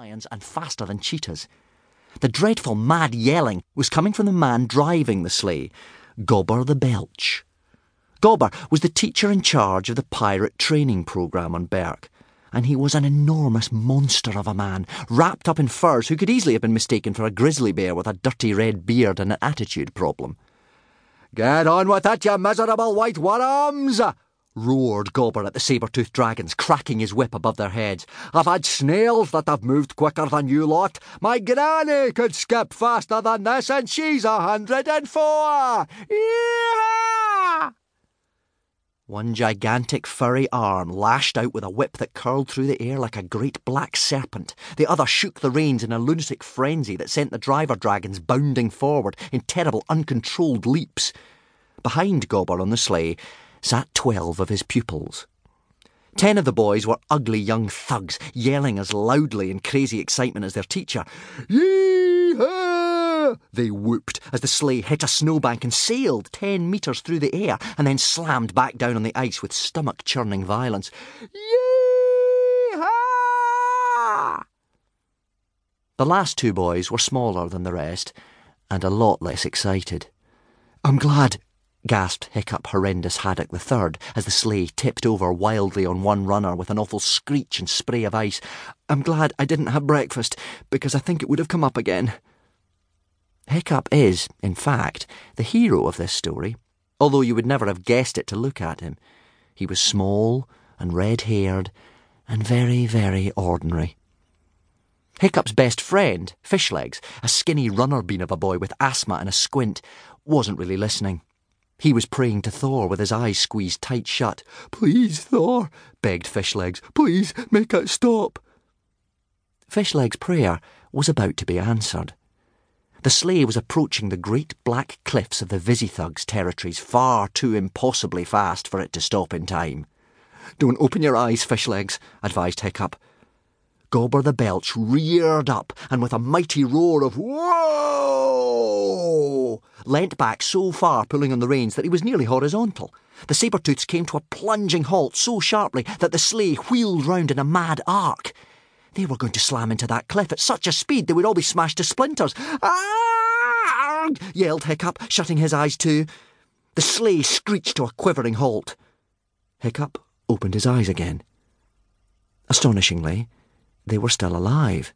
lions and faster than cheetahs. The dreadful mad yelling was coming from the man driving the sleigh, Gobber the Belch. Gobber was the teacher in charge of the pirate training programme on Berk, and he was an enormous monster of a man, wrapped up in furs, who could easily have been mistaken for a grizzly bear with a dirty red beard and an attitude problem. Get on with it, you miserable white worms! Roared Gobber at the saber-toothed dragons, cracking his whip above their heads. I've had snails that have moved quicker than you lot. My granny could skip faster than this, and she's a hundred and four. One gigantic furry arm lashed out with a whip that curled through the air like a great black serpent. The other shook the reins in a lunatic frenzy that sent the driver dragons bounding forward in terrible, uncontrolled leaps. Behind Gobber on the sleigh sat twelve of his pupils. Ten of the boys were ugly young thugs, yelling as loudly in crazy excitement as their teacher. Yee-haw! They whooped as the sleigh hit a snowbank and sailed ten metres through the air and then slammed back down on the ice with stomach churning violence. Yee-haw! The last two boys were smaller than the rest and a lot less excited. I'm glad, gasped Hiccup Horrendous Haddock the Third as the sleigh tipped over wildly on one runner with an awful screech and spray of ice. I'm glad I didn't have breakfast because I think it would have come up again. Hiccup is, in fact, the hero of this story, although you would never have guessed it to look at him. He was small and red haired and very, very ordinary. Hiccup's best friend, Fishlegs, a skinny runner bean of a boy with asthma and a squint, wasn't really listening. He was praying to Thor with his eyes squeezed tight shut. Please, Thor, begged Fishlegs, please make it stop. Fishlegs' prayer was about to be answered. The sleigh was approaching the great black cliffs of the Visithugs territories far too impossibly fast for it to stop in time. Don't open your eyes, Fishlegs, advised Hiccup. Gobber the Belch reared up and with a mighty roar of Whoa! leant back so far pulling on the reins that he was nearly horizontal. The saber-tooths came to a plunging halt so sharply that the sleigh wheeled round in a mad arc. They were going to slam into that cliff at such a speed they would all be smashed to splinters. Ah! yelled Hiccup, shutting his eyes too. The sleigh screeched to a quivering halt. Hiccup opened his eyes again. Astonishingly, they were still alive.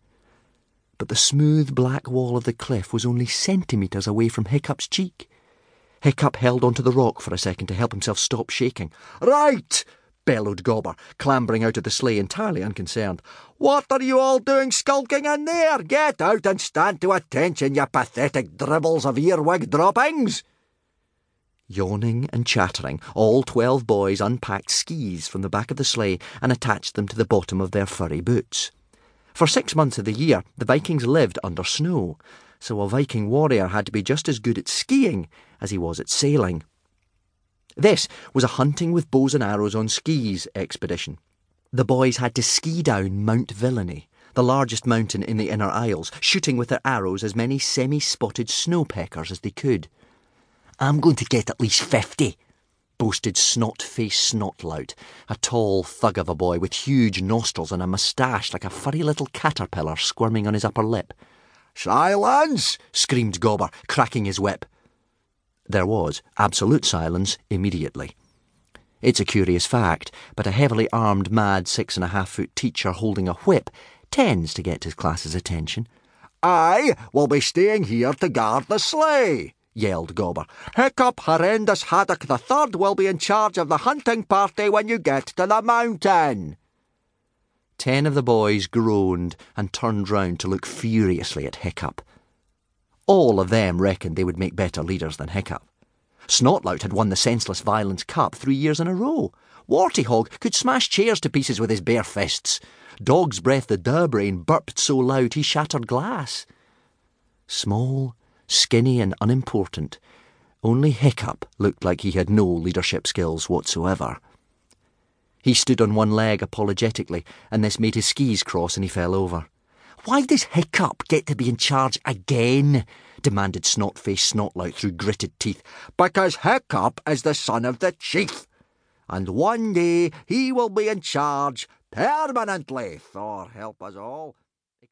But the smooth black wall of the cliff was only centimetres away from Hiccup's cheek. Hiccup held onto the rock for a second to help himself stop shaking. Right! bellowed Gobber, clambering out of the sleigh entirely unconcerned. What are you all doing skulking in there? Get out and stand to attention, you pathetic dribbles of earwig droppings! Yawning and chattering, all twelve boys unpacked skis from the back of the sleigh and attached them to the bottom of their furry boots. For six months of the year, the Vikings lived under snow, so a Viking warrior had to be just as good at skiing as he was at sailing. This was a hunting with bows and arrows on skis expedition. The boys had to ski down Mount Villainy, the largest mountain in the Inner Isles, shooting with their arrows as many semi spotted snowpeckers as they could. I'm going to get at least fifty, boasted Snot Face Snotlout, a tall thug of a boy with huge nostrils and a moustache like a furry little caterpillar squirming on his upper lip. Silence! screamed Gobber, cracking his whip. There was absolute silence immediately. It's a curious fact, but a heavily armed mad six and a half foot teacher holding a whip tends to get his class's attention. I will be staying here to guard the sleigh, yelled Gobber. Hiccup Horrendous Haddock the Third will be in charge of the hunting party when you get to the mountain. Ten of the boys groaned and turned round to look furiously at Hiccup. All of them reckoned they would make better leaders than Hiccup. Snotlout had won the Senseless Violence Cup three years in a row. Wartihog could smash chairs to pieces with his bare fists. Dog's Breath the Duhbrain burped so loud he shattered glass. Small, skinny, and unimportant, only Hiccup looked like he had no leadership skills whatsoever. He stood on one leg apologetically, and this made his skis cross and he fell over. Why does Hiccup get to be in charge again? demanded Snotface Snotlout through gritted teeth. Because Hiccup is the son of the chief. And one day he will be in charge permanently, Thor help us all.